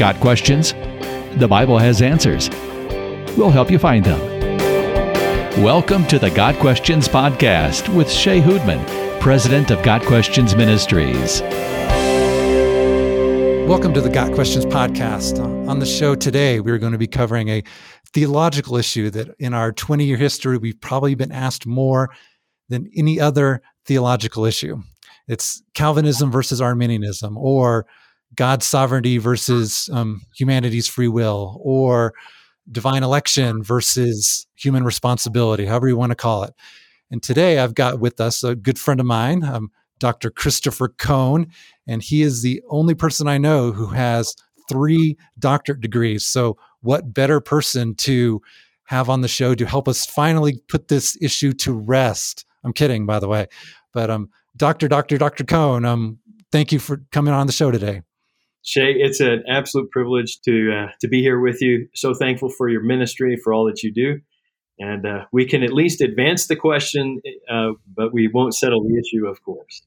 Got questions? The Bible has answers. We'll help you find them. Welcome to the Got Questions Podcast with Shea Houdmann, President of Got Questions Ministries. Welcome to the Got Questions Podcast. On the show today, we're going to be covering a theological issue that in our 20 year history, we've probably been asked more than any other theological issue. It's Calvinism versus Arminianism, or God's sovereignty versus um, humanity's free will, or divine election versus human responsibility, however you want to call it. And today I've got with us a good friend of mine, um, Dr. Christopher Cone, and he is the only person I know who has three doctorate degrees. So, what better person to have on the show to help us finally put this issue to rest? I'm kidding, by the way. But um, Dr. Dr. Dr. Cone, um, thank you for coming on the show today. Shea, it's an absolute privilege to uh, to be here with you. So thankful for your ministry, for all that you do, and uh, we can at least advance the question, uh, but we won't settle the issue, of course.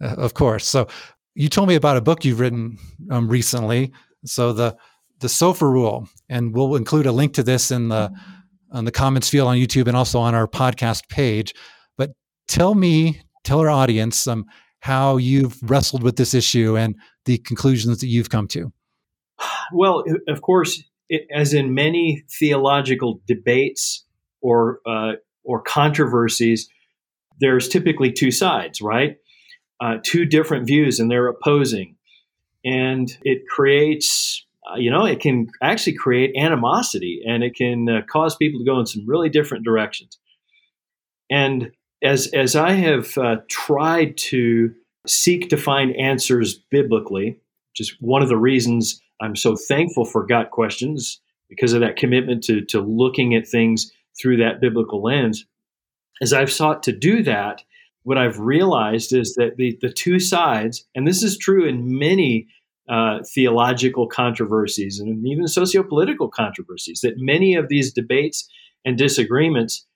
Uh, of course. So, you told me about a book you've written um, recently. So the the SOFA Rule, and we'll include a link to this in the on the comments field on YouTube and also on our podcast page. But tell me, tell our audience um, how you've wrestled with this issue and the conclusions that you've come to. Well, of course, it, as in many theological debates or uh, or controversies, there's typically two sides, right? Uh, two different views, and they're opposing, and it creates. Uh, you know, it can actually create animosity and it can uh, cause people to go in some really different directions. And as as I have uh, tried to seek to find answers biblically, which is one of the reasons I'm so thankful for Got Questions because of that commitment to to looking at things through that biblical lens. As I've sought to do that, what I've realized is that the the two sides, and this is true in many uh, theological controversies and even socio-political controversies, that many of these debates and disagreements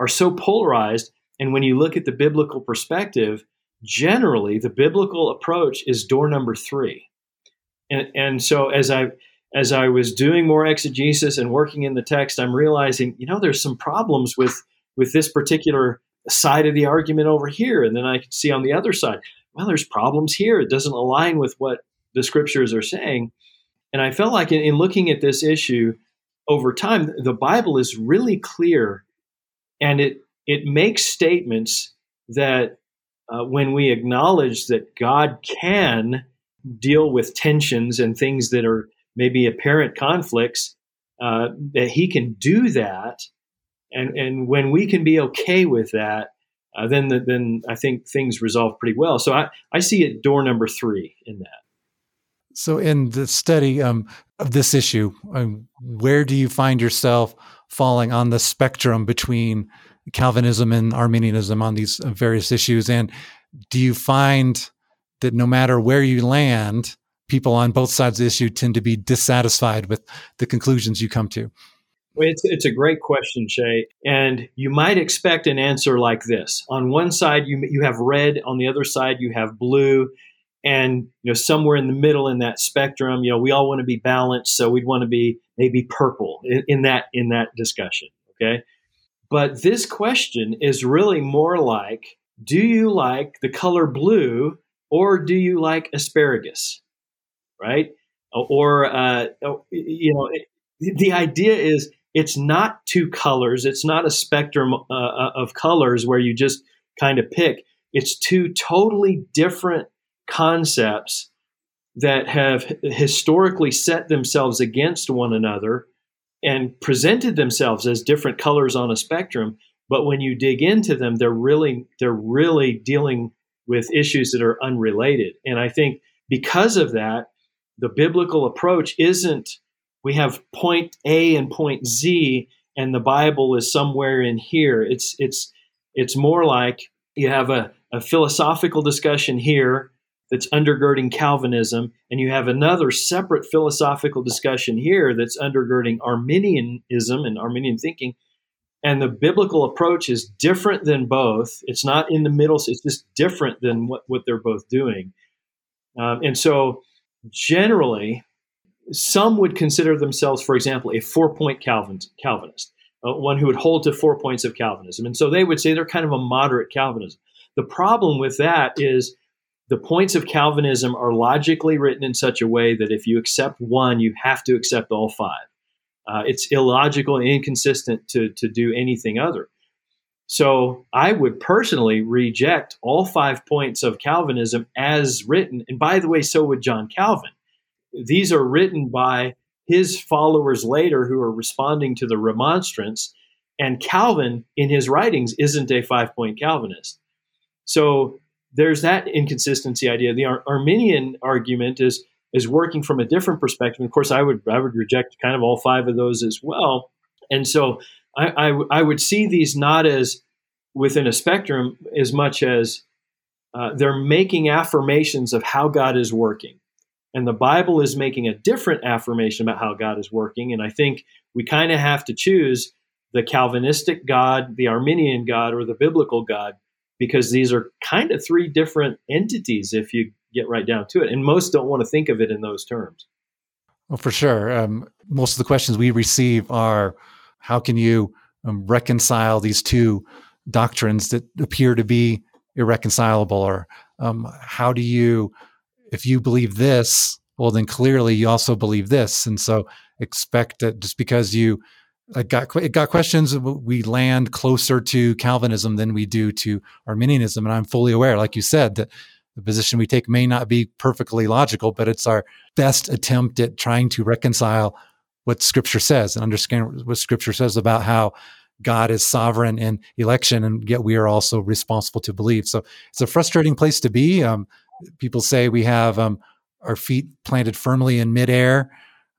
are so polarized and when you look at the biblical perspective, generally the biblical approach is door number three. And, and so as I as I was doing more exegesis and working in the text, I'm realizing, you know, there's some problems with with this particular side of the argument over here. And then I can see on the other side, well, there's problems here. It doesn't align with what the scriptures are saying. And I felt like in, in looking at this issue over time, the Bible is really clear and it it makes statements that uh, when we acknowledge that God can deal with tensions and things that are maybe apparent conflicts, uh, that He can do that, and and when we can be okay with that, uh, then the, then I think things resolve pretty well. So I I see it door number three in that. So in the study um, of this issue, um, where do you find yourself falling on the spectrum between Calvinism and Arminianism on these uh, various issues? And do you find that no matter where you land, people on both sides of the issue tend to be dissatisfied with the conclusions you come to? It's, it's a great question, Shea. And you might expect an answer like this. On one side, you, you have red. On the other side, you have blue. And you know, somewhere in the middle in that spectrum, you know, we all want to be balanced, so we'd want to be maybe purple in, in that in that discussion. Okay. But this question is really more like do you like the color blue or do you like asparagus? Right? Or, uh, you know, the idea is it's not two colors, it's not a spectrum uh, uh, of colors where you just kind of pick. It's two totally different concepts that have historically set themselves against one another and presented themselves as different colors on a spectrum but when you dig into them they're really they're really dealing with issues that are unrelated. And i think because of that the biblical approach isn't we have point a and point z and the bible is somewhere in here. It's it's it's more like you have a, a philosophical discussion here that's undergirding Calvinism, and you have another separate philosophical discussion here that's undergirding Arminianism and Arminian thinking. And the biblical approach is different than both. It's not in the middle, it's just different than what, what they're both doing. Um, and so, generally, some would consider themselves, for example, a four point Calvin, Calvinist, uh, one who would hold to four points of Calvinism. And so they would say they're kind of a moderate Calvinism. The problem with that is the points of Calvinism are logically written in such a way that if you accept one, you have to accept all five. Uh, it's illogical and inconsistent to, to do anything other. So I would personally reject all five points of Calvinism as written. And by the way, so would John Calvin. These are written by his followers later who are responding to the remonstrance. And Calvin, in his writings, isn't a five point Calvinist. So there's that inconsistency idea. The Ar- Arminian argument is is working from a different perspective. Of course, I would I would reject kind of all five of those as well. And so I, I, I would see these not as within a spectrum as much as uh, they're making affirmations of how God is working. And the Bible is making a different affirmation about how God is working. And I think we kind of have to choose the Calvinistic God, the Arminian God, or the biblical God, because these are kind of three different entities if you get right down to it. And most don't want to think of it in those terms. Well, for sure. Um, most of the questions we receive are how can you um, reconcile these two doctrines that appear to be irreconcilable? Or um, how do you, if you believe this, well, then clearly you also believe this. And so expect that just because you I got it got questions. We land closer to Calvinism than we do to Arminianism, and I'm fully aware, like you said, that the position we take may not be perfectly logical, but it's our best attempt at trying to reconcile what Scripture says and understand what Scripture says about how God is sovereign in election, and yet we are also responsible to believe. So it's a frustrating place to be. Um, people say we have um, our feet planted firmly in midair.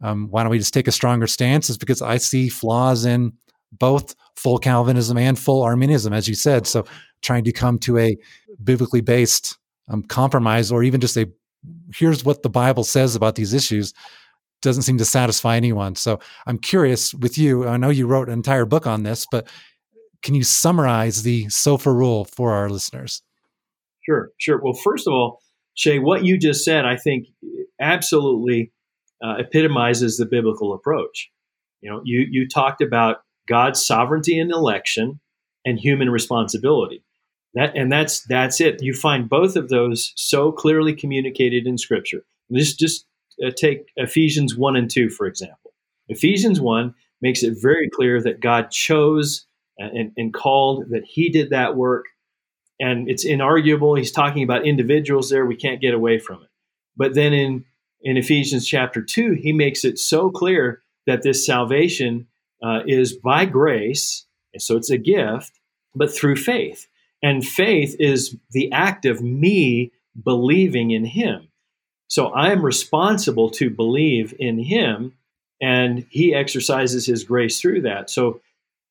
Um, why don't we just take a stronger stance? Is because I see flaws in both full Calvinism and full Arminianism, as you said. So trying to come to a biblically based um, compromise or even just a here's what the Bible says about these issues doesn't seem to satisfy anyone. So I'm curious with you. I know you wrote an entire book on this, but can you summarize the SOFA rule for our listeners? Sure, sure. Well, first of all, Shea, what you just said, I think absolutely uh, epitomizes the biblical approach. You know, you you talked about God's sovereignty in election and human responsibility. That and that's that's it. You find both of those so clearly communicated in Scripture. Just just uh, take Ephesians one and two for example. Ephesians one makes it very clear that God chose and, and called that He did that work, and it's inarguable. He's talking about individuals there. We can't get away from it. But then in in Ephesians chapter two, he makes it so clear that this salvation uh, is by grace, and so it's a gift, but through faith. And faith is the act of me believing in him. So I am responsible to believe in him and he exercises his grace through that. So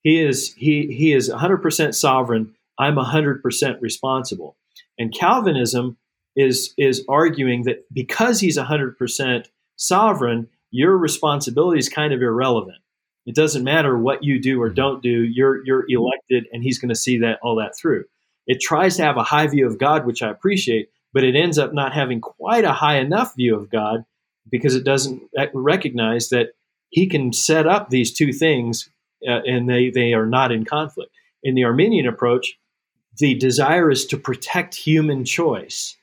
he is he he is 100% sovereign. I'm 100% responsible. And Calvinism is is arguing that because he's 100% sovereign, your responsibility is kind of irrelevant. It doesn't matter what you do or don't do. You're you're elected, and he's going to see that all that through. It tries to have a high view of God, which I appreciate, but it ends up not having quite a high enough view of God because it doesn't recognize that He can set up these two things uh, and they, they are not in conflict. In the Arminian approach, the desire is to protect human choice.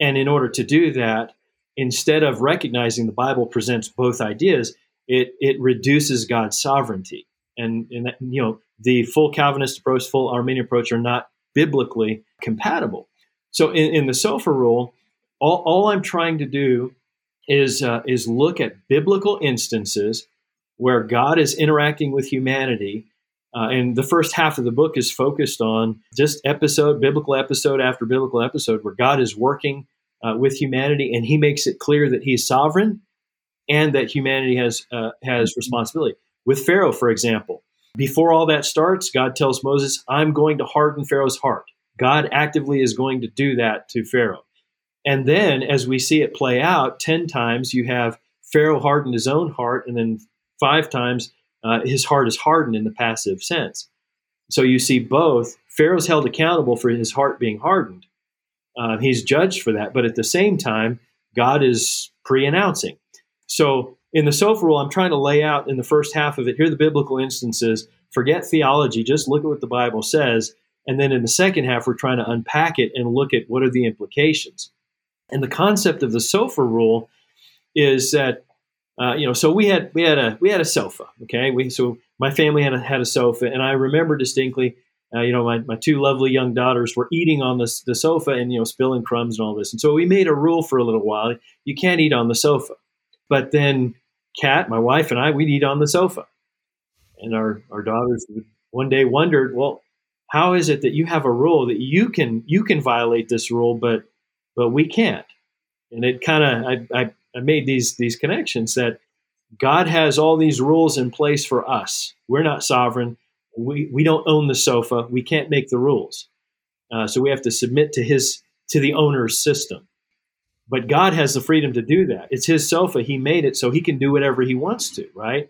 And in order to do that, instead of recognizing the Bible presents both ideas, it, it reduces God's sovereignty. And, and that, you know, the full Calvinist approach, full Arminian approach are not biblically compatible. So in, in the SOFA rule, all, all, I'm trying to do is uh, is look at biblical instances where God is interacting with humanity. Uh, and the first half of the book is focused on just episode, biblical episode after biblical episode, where God is working uh, with humanity, and He makes it clear that He's sovereign and that humanity has uh, has responsibility. With Pharaoh, for example, before all that starts, God tells Moses, I'm going to harden Pharaoh's heart. God actively is going to do that to Pharaoh. And then, as we see it play out, 10 times you have Pharaoh hardened his own heart, and then five times uh, his heart is hardened in the passive sense. So you see both. Pharaoh's held accountable for his heart being hardened. Uh, he's judged for that. But at the same time, God is pre announcing. So in the sofa rule, I'm trying to lay out in the first half of it, here are the biblical instances. Forget theology, just look at what the Bible says. And then in the second half, we're trying to unpack it and look at what are the implications. And the concept of the sofa rule is that, uh, you know, so we had we had a we had a sofa. Okay, we so my family had a, had a sofa, and I remember distinctly. Uh, you know, my, my two lovely young daughters were eating on the, the sofa and, you know, spilling crumbs and all this. And so we made a rule for a little while. You can't eat on the sofa. But then Kat, my wife, and I, we'd eat on the sofa. And our, our daughters one day wondered, well, how is it that you have a rule that you can you can violate this rule, but but we can't? And it kind of I, I, I made these these connections that God has all these rules in place for us. We're not sovereign. We we don't own the sofa. We can't make the rules. Uh, so we have to submit to his to the owner's system. But God has the freedom to do that. It's his sofa. He made it so he can do whatever he wants to, right?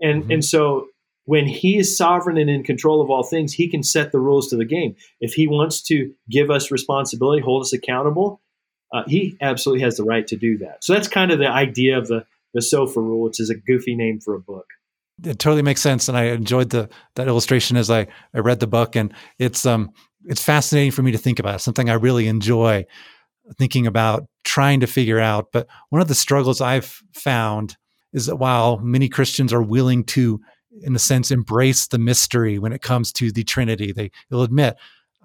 And mm-hmm. and so when he is sovereign and in control of all things, he can set the rules to the game. If he wants to give us responsibility, hold us accountable, uh, he absolutely has the right to do that. So that's kind of the idea of the the sofa rule, which is a goofy name for a book. It totally makes sense, and I enjoyed the that illustration as I I read the book, and it's um it's fascinating for me to think about. something I really enjoy thinking about trying to figure out. But one of the struggles I've found is that while many Christians are willing to, in a sense, embrace the mystery when it comes to the Trinity, they, will admit,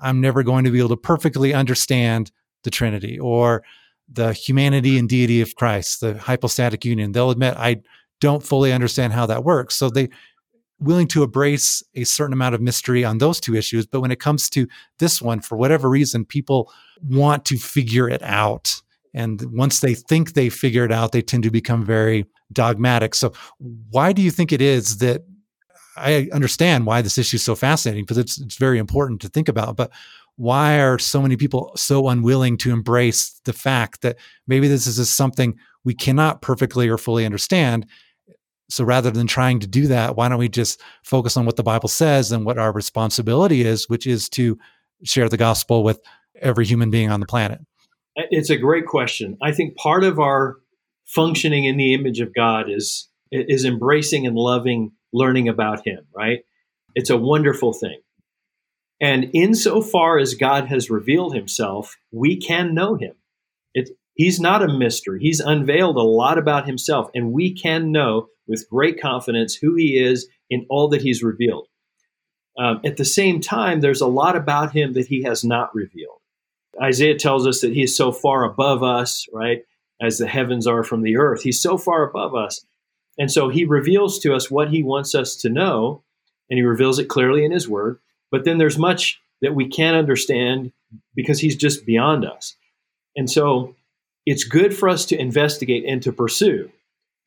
I'm never going to be able to perfectly understand the Trinity or the humanity and deity of Christ, the hypostatic union. They'll admit, I don't fully understand how that works. So they willing to embrace a certain amount of mystery on those two issues. But when it comes to this one, for whatever reason, people want to figure it out. And once they think they figure it out, they tend to become very dogmatic. So, why do you think it is that I understand why this issue is so fascinating because it's, it's very important to think about, but why are so many people so unwilling to embrace the fact that maybe this is something we cannot perfectly or fully understand? So rather than trying to do that, why don't we just focus on what the Bible says and what our responsibility is, which is to share the gospel with every human being on the planet? It's a great question. I think part of our functioning in the image of God is is embracing and loving learning about him, right? It's a wonderful thing. And insofar as God has revealed himself, we can know him. It, he's not a mystery. He's unveiled a lot about himself, and we can know with great confidence who he is in all that he's revealed. Um, at the same time, there's a lot about him that he has not revealed. Isaiah tells us that he is so far above us, right, as the heavens are from the earth. He's so far above us. And so he reveals to us what he wants us to know, and he reveals it clearly in his word. But then there's much that we can't understand because he's just beyond us. And so it's good for us to investigate and to pursue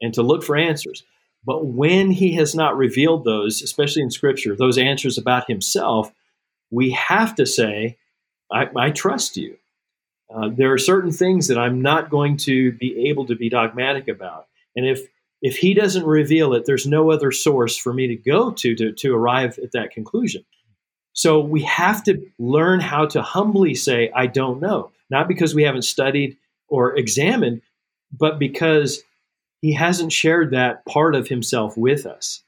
and to look for answers. But when he has not revealed those, especially in scripture, those answers about himself, we have to say, I, I trust you. Uh, there are certain things that I'm not going to be able to be dogmatic about. And if if he doesn't reveal it, there's no other source for me to go to, to to arrive at that conclusion. So we have to learn how to humbly say, I don't know, not because we haven't studied or examined, but because he hasn't shared that part of himself with us.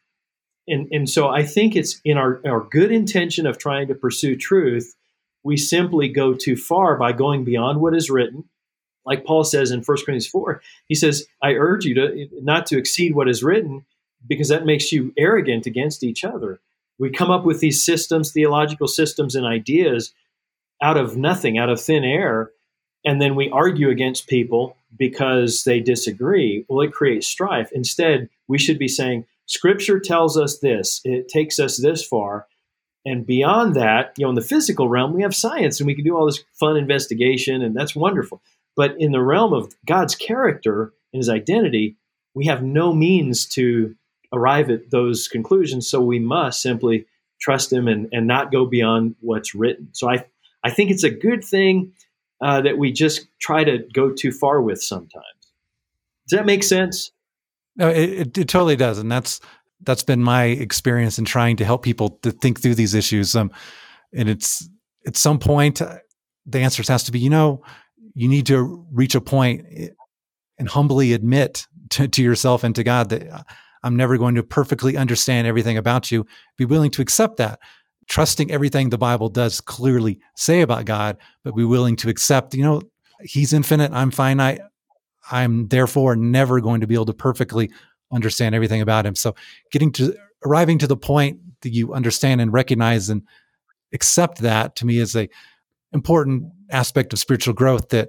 And, and so I think it's in our, our good intention of trying to pursue truth we simply go too far by going beyond what is written. Like Paul says in 1 Corinthians 4, he says, I urge you to not to exceed what is written because that makes you arrogant against each other. We come up with these systems, theological systems, and ideas out of nothing, out of thin air, and then we argue against people because they disagree. Well, it creates strife. Instead, we should be saying, Scripture tells us this, it takes us this far, and beyond that, you know, in the physical realm, we have science and we can do all this fun investigation, and that's wonderful. But in the realm of God's character and his identity, we have no means to arrive at those conclusions. So we must simply trust him and, and not go beyond what's written. So I, I think it's a good thing uh, that we just try to go too far with sometimes. Does that make sense? No, it, it, it totally does. And that's that's been my experience in trying to help people to think through these issues. Um, and it's at some point, uh, the answer has to be, you know, you need to reach a eh, and humbly admit to, to yourself and to God that uh, I'm never going to perfectly understand everything about you. Be willing to accept that, trusting everything the Bible does clearly say about God, but be willing to accept, you know, He's infinite, I'm finite. I'm therefore never going to be able to perfectly understand everything about Him. So, getting to arriving to the point that you understand and recognize and accept that to me is a important aspect of spiritual growth that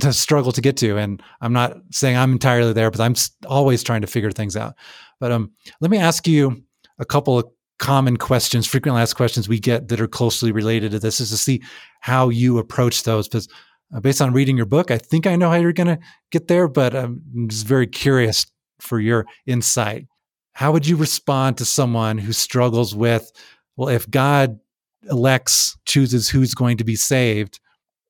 to struggle to get to. And I'm not saying I'm entirely there, but I'm always trying to figure things out. But um, let me ask you a couple of common questions, frequently asked questions we get that are closely related to this, is to see how you approach those. Because uh, based on reading your book, I think I know how you're going to get there, but I'm just very curious for your insight. How would you respond to someone who struggles with, well, if God elects, chooses who's going to be saved,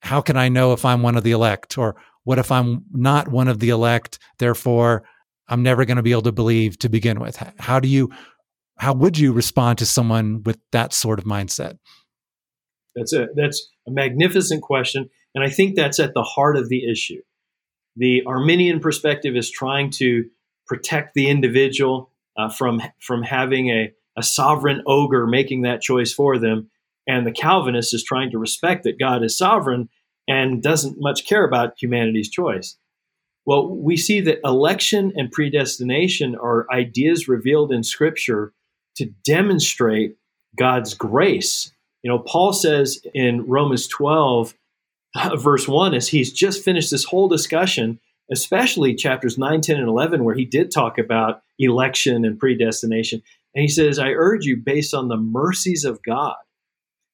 how can I know if I'm one of the elect? Or what if I'm not one of the elect? Therefore, I'm never going to be able to believe to begin with. How do you, how would you respond to someone with that sort of mindset? That's a that's a magnificent question, and I think that's at the heart of the issue. The Arminian perspective is trying to protect the individual uh, from from having a, a sovereign ogre making that choice for them, and the Calvinist is trying to respect that God is sovereign and doesn't much care about humanity's choice. Well, we see that election and predestination are ideas revealed in Scripture to demonstrate God's grace. You know, Paul says in Romans 12, verse 1, as he's just finished this whole discussion, especially chapters 9, 10, and 11, where he did talk about election and predestination. And he says, I urge you, based on the mercies of God,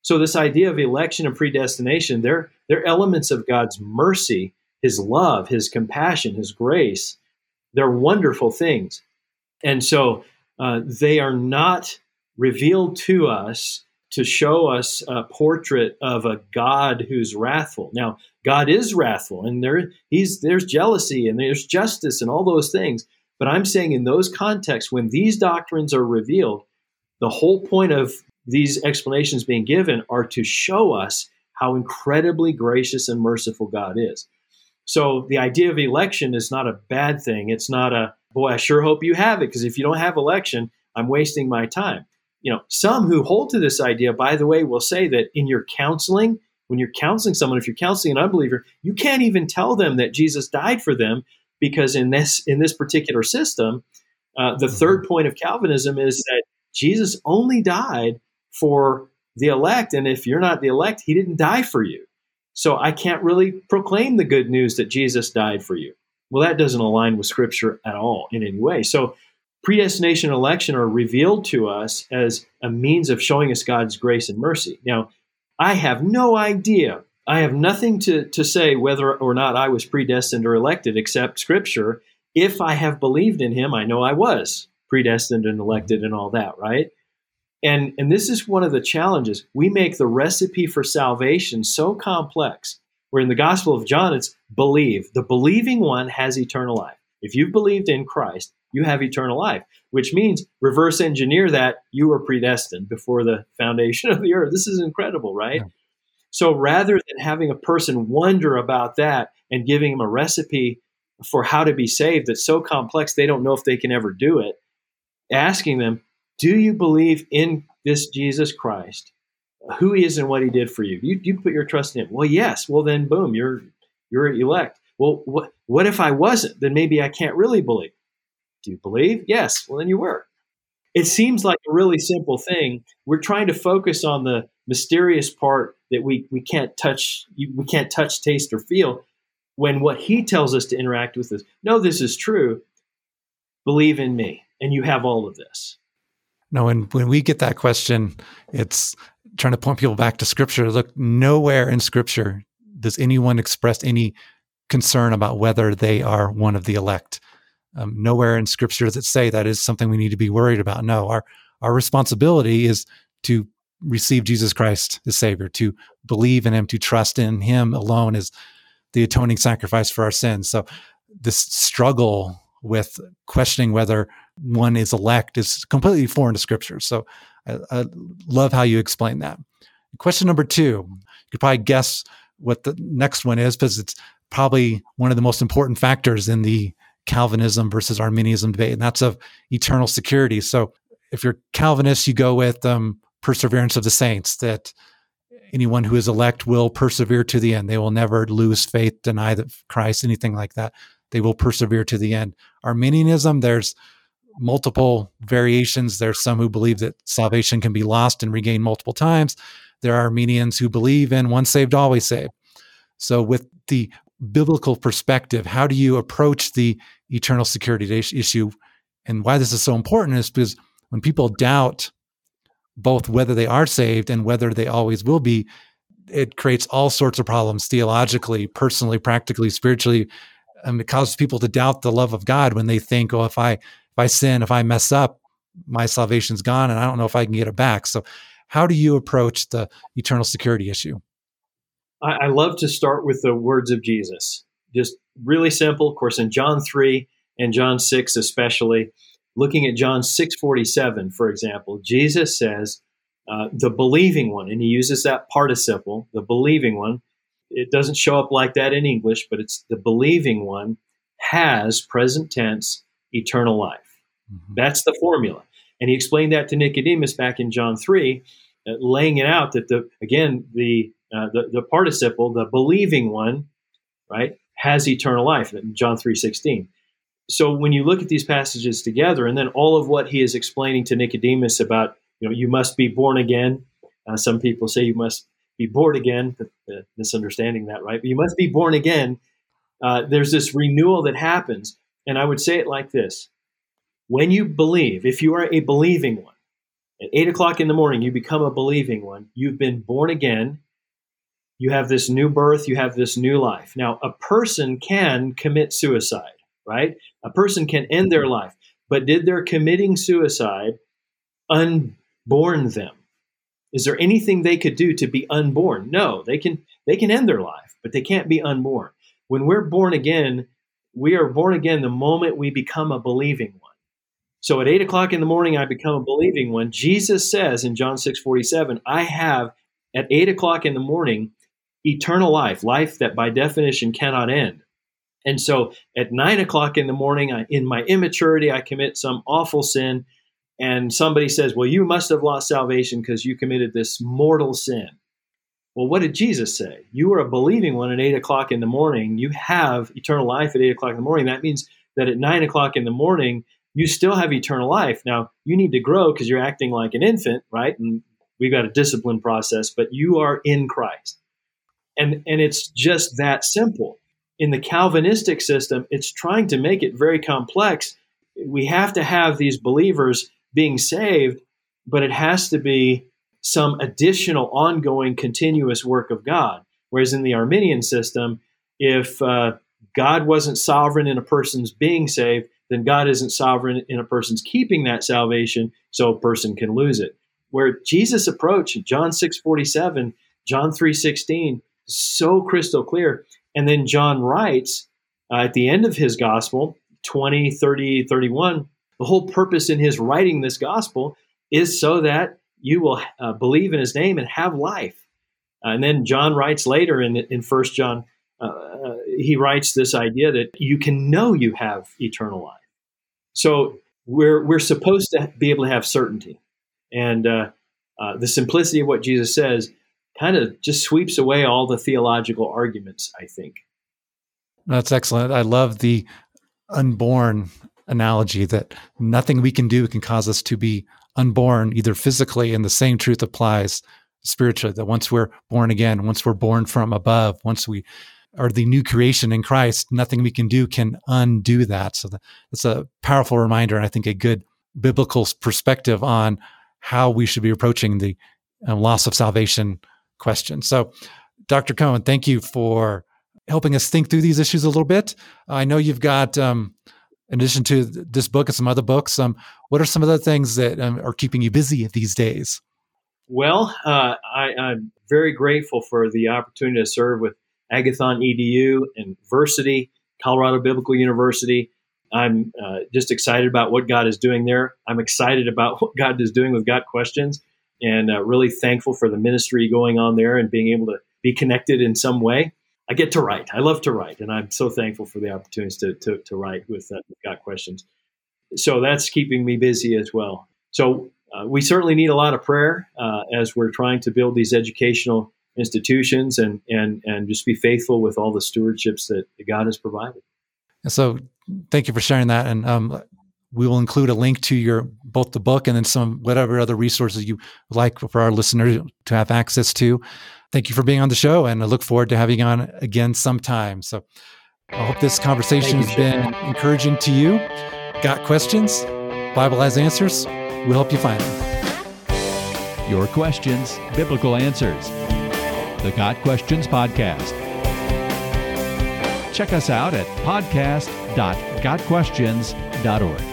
so this idea of election and predestination, they're, they're elements of God's mercy, his love, his compassion, his grace. They're wonderful things. And so uh, they are not revealed to us to show us a portrait of a God who's wrathful. Now, God is wrathful, and there he's there's jealousy and there's justice and all those things. But I'm saying in those contexts, when these doctrines are revealed, the whole point of these explanations being given are to show us how incredibly gracious and merciful God is. So the idea of election is not a bad thing. It's not a, boy, I sure hope you have it, because if you don't have election, I'm wasting my time. You know, some who hold to this idea, by the way, will say that in your counseling, when you're counseling someone, if you're counseling an unbeliever, you can't even tell them that Jesus died for them because in this in this particular system, uh, the mm-hmm. third point of Calvinism is that Jesus only died for the elect. And if you're not the elect, he didn't die for you. So I can't really proclaim the good news that Jesus died for you. Well, that doesn't align with Scripture at all in any way. So predestination and election are revealed to us as a means of showing us God's grace and mercy. Now, I have no idea. I have nothing to, to say whether or not I was predestined or elected except Scripture. If I have believed in Him, I know I was predestined and elected and all that, right? And, and this is one of the challenges. We make the recipe for salvation so complex, where in the Gospel of John, it's believe. The believing one has eternal life. If you've believed in Christ, you have eternal life, which means reverse engineer that you were predestined before the foundation of the earth. This is incredible, right? Yeah. So rather than having a person wonder about that and giving them a recipe for how to be saved that's so complex they don't know if they can ever do it, asking them, do you believe in this Jesus Christ, who he is and what he did for you? You, you put your trust in him. Well, yes. Well, then, boom, you're you're elect. Well, what what if I wasn't? Then maybe I can't really believe. Do you believe? Yes. Well, then you were. It seems like a really simple thing. We're trying to focus on the mysterious part that we we can't touch, we can't touch, taste, or feel. When what he tells us to interact with is, no, this is true. Believe in me, and you have all of this. No, when when we get that question, it's trying to point people back to scripture. Look, nowhere in scripture does anyone express any concern about whether they are one of the elect. Um, nowhere in scripture does it say that is something we need to be worried about. No, our our responsibility is to receive Jesus Christ as Savior, to believe in Him, to trust in Him alone as the atoning sacrifice for our sins. So this struggle with questioning whether one is elect is completely foreign to scripture. So I, I love how you explain that. Question number two, you could probably guess what the next one is because it's probably one of the most important factors in the Calvinism versus Arminianism debate, and that's of eternal security. So if you're Calvinist, you go with um, perseverance of the saints, that anyone who is elect will persevere to the end. They will never lose faith, deny that Christ, anything like that. They will persevere to the end. Arminianism, there's multiple variations. There's some who believe that salvation can be lost and regained multiple times. There are Arminians who believe in once saved, always saved. So, with the biblical perspective, how do you approach the eternal security issue? And why this is so important is because when people doubt both whether they are saved and whether they always will be, it creates all sorts of problems theologically, personally, practically, spiritually. And it causes people to doubt the love of God when they think, oh, if I if I sin, if I mess up, my salvation's gone and I don't know if I can get it back. So how do you approach the eternal security issue? I, I love to start with the words of Jesus. Just really simple. Of course, in John 3 and John 6 especially, looking at John 6:47, for example, Jesus says, uh, "The believing one," and he uses that participle, "the believing one." It doesn't show up like that in English, but it's the believing one has present tense eternal life. Mm-hmm. That's the formula, and he explained that to Nicodemus back in John 3, uh, laying it out that the again the, uh, the the participle, the believing one, right, has eternal life. In John 3:16 so when you look at these passages together, and then all of what he is explaining to Nicodemus about, you know, you must be born again. Uh, some people say you must be born again, uh, misunderstanding that, right? But you must be born again. Uh, there's this renewal that happens, and I would say it like this: When you believe, if you are a believing one, at eight o'clock in the morning, you become a believing one. You've been born again. You have this new birth. You have this new life. Now, a person can commit suicide right? A person can end their life, but did their committing suicide unborn them? Is there anything they could do to be unborn? No, they can they can end their life, but they can't be unborn. When we're born again, we are born again the moment we become a believing one. So at eight o'clock in the morning, I become a believing one. Jesus says in John 6 47, I have at eight o'clock in the morning eternal life, life that by definition cannot end. And so at nine o'clock in the morning, I, in my immaturity, I commit some awful sin. And somebody says, Well, you must have lost salvation because you committed this mortal sin. Well, what did Jesus say? You are a believing one at eight o'clock in the morning. You have eternal life at eight o'clock in the morning. That means that at nine o'clock in the morning, you still have eternal life. Now, you need to grow because you're acting like an infant, right? And we've got a discipline process, but you are in Christ. And, and it's just that simple in the Calvinistic system, it's trying to make it very complex. We have to have these believers being saved, but it has to be some additional ongoing continuous work of God. Whereas in the Arminian system, if uh, God wasn't sovereign in a person's being saved, then God isn't sovereign in a person's keeping that salvation, so a person can lose it. Where Jesus' approach, John 6 47, John 3 16, so crystal clear. And then John writes uh, at the end of his gospel, 20, 30, 31, the whole purpose in his writing this gospel is so that you will uh, believe in his name and have life. Uh, and then John writes later in, in 1 John, uh, uh, he writes this idea that you can know you have eternal life. So we're, we're supposed to be able to have certainty. And uh, the simplicity of what Jesus says kind of just sweeps away all the theological arguments, I think. That's excellent. I love the unborn analogy that nothing we can do can cause us to be unborn, either physically, and the same truth applies spiritually that once we're born again, once we're born from above, once we are the new creation in Christ, nothing we can do can undo that. So that's a powerful reminder, and I think a good biblical perspective on how we should be approaching the uh, loss of salvation question. So, Dr. Cone, thank you for helping us think through these issues a little bit. I know you've got, um, in addition to this book and some other books, um, what are some of the things that um, are keeping you busy these days? Well, uh, I, am very grateful for the opportunity to serve with Agathos EDU and Versity, Colorado Biblical University. I'm uh, just excited about what God is doing there. I'm excited about what God is doing with Got Questions and uh, really thankful for the ministry going on there and being able to be connected in some way. I get to write. I love to write, and I'm so thankful for the opportunities to to, to write with uh, Got Questions. So that's keeping me busy as well. So uh, we certainly need a lot of prayer uh, as we're trying to build these educational institutions and and and just be faithful with all the stewardships that God has provided. So thank you for sharing that, and um, we will include a link to your both the book and then some whatever other resources you like for our listeners to have access to. Thank you for being on the show, and I look forward to having you on again sometime. So I hope this conversation has been encouraging to you. Got questions? Bible has answers. We'll help you find them. Your questions, biblical answers. The Got Questions Podcast. Check us out at podcast.gotquestions.org.